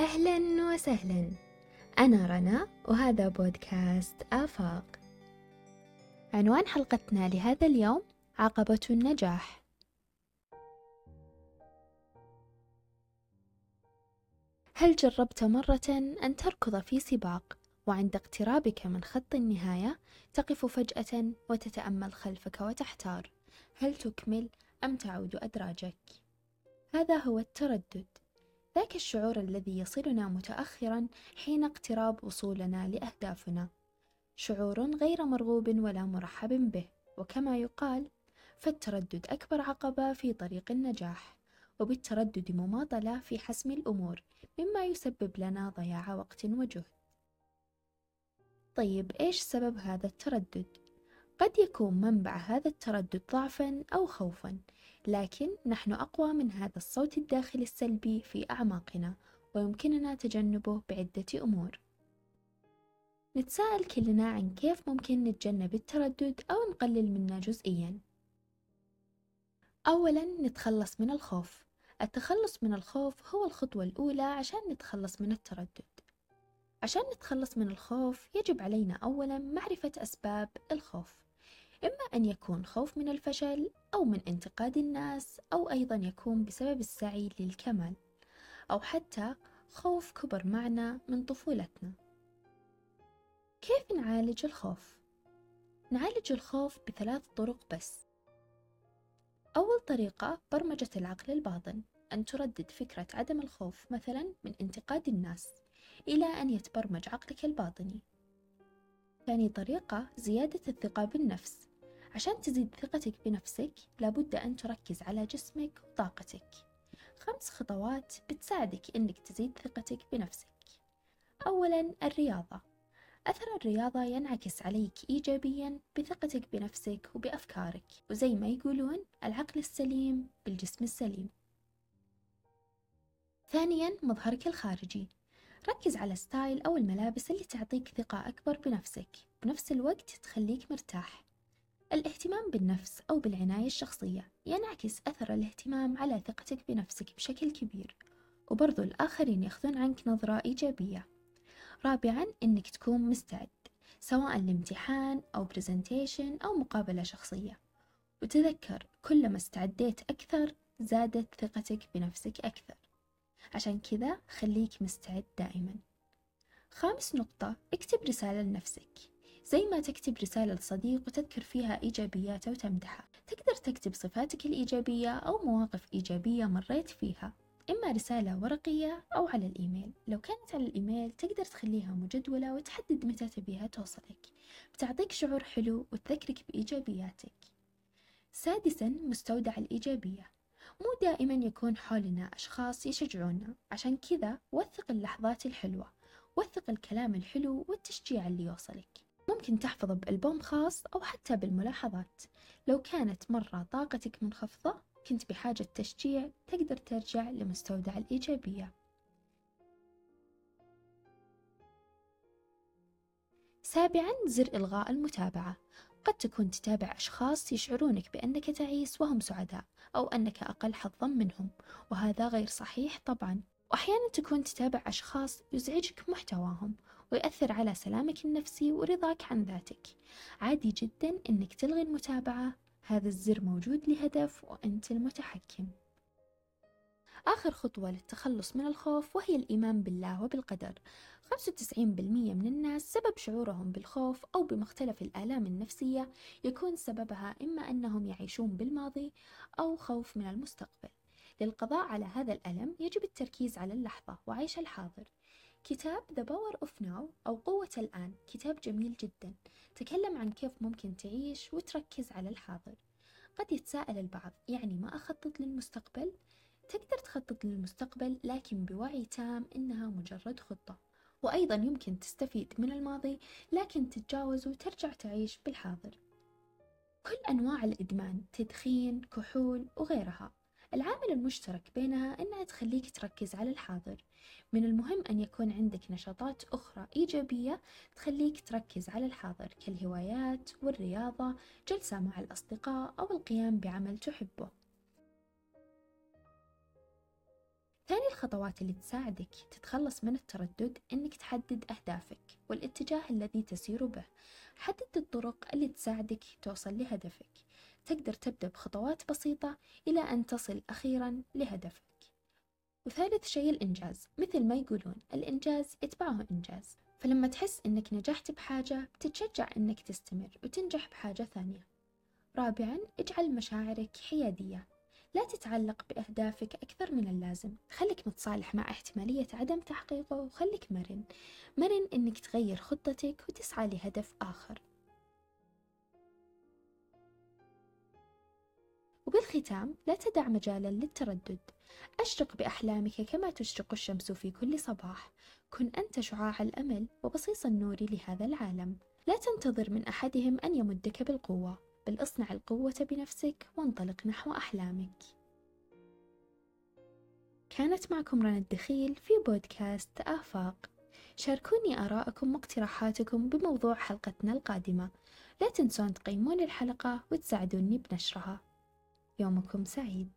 أهلا وسهلا. أنا رنا وهذا بودكاست آفاق. عنوان حلقتنا لهذا اليوم عقبة النجاح. هل جربت مرة أن تركض في سباق وعند اقترابك من خط النهاية تقف فجأة وتتأمل خلفك وتحتار؟ هل تكمل أم تعود أدراجك؟ هذا هو التردد. ذاك الشعور الذي يصلنا متأخرا حين اقتراب وصولنا لأهدافنا شعور غير مرغوب ولا مرحب به وكما يقال فالتردد أكبر عقبة في طريق النجاح وبالتردد مماطلة في حسم الأمور مما يسبب لنا ضياع وقت وجهد طيب إيش سبب هذا التردد؟ قد يكون منبع هذا التردد ضعفا أو خوفا لكن نحن أقوى من هذا الصوت الداخلي السلبي في أعماقنا ويمكننا تجنبه بعدة أمور. نتساءل كلنا عن كيف ممكن نتجنب التردد أو نقلل منه جزئيا. أولا نتخلص من الخوف. التخلص من الخوف هو الخطوة الأولى عشان نتخلص من التردد. عشان نتخلص من الخوف يجب علينا أولا معرفة أسباب الخوف. إما أن يكون خوف من الفشل أو من انتقاد الناس أو أيضا يكون بسبب السعي للكمال أو حتى خوف كبر معنا من طفولتنا. كيف نعالج الخوف؟ نعالج الخوف بثلاث طرق بس. أول طريقة برمجة العقل الباطن أن تردد فكرة عدم الخوف مثلا من انتقاد الناس إلى أن يتبرمج عقلك الباطني. ثاني طريقة زيادة الثقة بالنفس. عشان تزيد ثقتك بنفسك لابد أن تركز على جسمك وطاقتك. خمس خطوات بتساعدك إنك تزيد ثقتك بنفسك. أولا الرياضة. أثر الرياضة ينعكس عليك إيجابيا بثقتك بنفسك وبأفكارك وزي ما يقولون العقل السليم بالجسم السليم. ثانيا مظهرك الخارجي. ركز على style أو الملابس اللي تعطيك ثقة أكبر بنفسك. بنفس الوقت تخليك مرتاح. الاهتمام بالنفس أو بالعناية الشخصية ينعكس أثر الاهتمام على ثقتك بنفسك بشكل كبير وبرضو الآخرين يأخذون عنك نظرة إيجابية. رابعا إنك تكون مستعد سواء لامتحان أو presentation أو مقابلة شخصية. وتذكر كلما استعديت أكثر زادت ثقتك بنفسك أكثر. عشان كذا خليك مستعد دائما. خامس نقطة اكتب رسالة لنفسك. زي ما تكتب رسالة لصديق وتذكر فيها إيجابياته وتمدحه. تقدر تكتب صفاتك الإيجابية أو مواقف إيجابية مريت فيها. إما رسالة ورقية أو على الإيميل. لو كانت على الإيميل تقدر تخليها مجدولة وتحدد متى تبيها توصلك. بتعطيك شعور حلو وتذكرك بإيجابياتك. سادسا مستودع الإيجابية. مو دائما يكون حولنا أشخاص يشجعونا. عشان كذا وثق اللحظات الحلوة. وثق الكلام الحلو والتشجيع اللي يوصلك. ممكن تحفظ بألبوم خاص أو حتى بالملاحظات. لو كانت مرة طاقتك منخفضة كنت بحاجة تشجيع تقدر ترجع لمستودع الإيجابية. سابعا زر إلغاء المتابعة. قد تكون تتابع أشخاص يشعرونك بأنك تعيس وهم سعداء أو أنك أقل حظا منهم وهذا غير صحيح طبعا. وأحيانا تكون تتابع أشخاص يزعجك محتواهم ويأثر على سلامك النفسي ورضاك عن ذاتك. عادي جدا أنك تلغي المتابعة. هذا الزر موجود لهدف وأنت المتحكم. آخر خطوة للتخلص من الخوف وهي الإيمان بالله وبالقدر. 95% من الناس سبب شعورهم بالخوف أو بمختلف الآلام النفسية يكون سببها إما أنهم يعيشون بالماضي أو خوف من المستقبل. للقضاء على هذا الألم يجب التركيز على اللحظة وعيش الحاضر. كتاب The Power of Now أو قوة الآن كتاب جميل جدا. تكلم عن كيف ممكن تعيش وتركز على الحاضر. قد يتساءل البعض يعني ما أخطط للمستقبل؟ تقدر تخطط للمستقبل لكن بوعي تام إنها مجرد خطة. وأيضا يمكن تستفيد من الماضي لكن تتجاوزه وترجع تعيش بالحاضر. كل أنواع الإدمان تدخين كحول وغيرها. العامل المشترك بينها أنها تخليك تركز على الحاضر. من المهم أن يكون عندك نشاطات أخرى إيجابية تخليك تركز على الحاضر كالهوايات والرياضة جلسة مع الأصدقاء أو القيام بعمل تحبه. ثاني الخطوات اللي تساعدك تتخلص من التردد إنك تحدد أهدافك والاتجاه الذي تسير به. حدد الطرق اللي تساعدك توصل لهدفك. تقدر تبدأ بخطوات بسيطة إلى أن تصل أخيرا لهدفك. وثالث شيء الإنجاز مثل ما يقولون الإنجاز يتبعه إنجاز. فلما تحس إنك نجحت بحاجة بتتشجع إنك تستمر وتنجح بحاجة ثانية. رابعا اجعل مشاعرك حيادية. لا تتعلق بأهدافك أكثر من اللازم. خليك متصالح مع احتمالية عدم تحقيقه وخليك مرن. مرن إنك تغير خطتك وتسعى لهدف آخر. وبالختام لا تدع مجالا للتردد. أشرق بأحلامك كما تشرق الشمس في كل صباح. كن أنت شعاع الأمل وبصيص النور لهذا العالم. لا تنتظر من أحدهم أن يمدك بالقوة. بل اصنع القوة بنفسك وانطلق نحو أحلامك. كانت معكم رنا الدخيل في بودكاست آفاق. شاركوني آراءكم واقتراحاتكم بموضوع حلقتنا القادمة. لا تنسون تقيمون الحلقة وتساعدوني بنشرها. يومكم سعيد.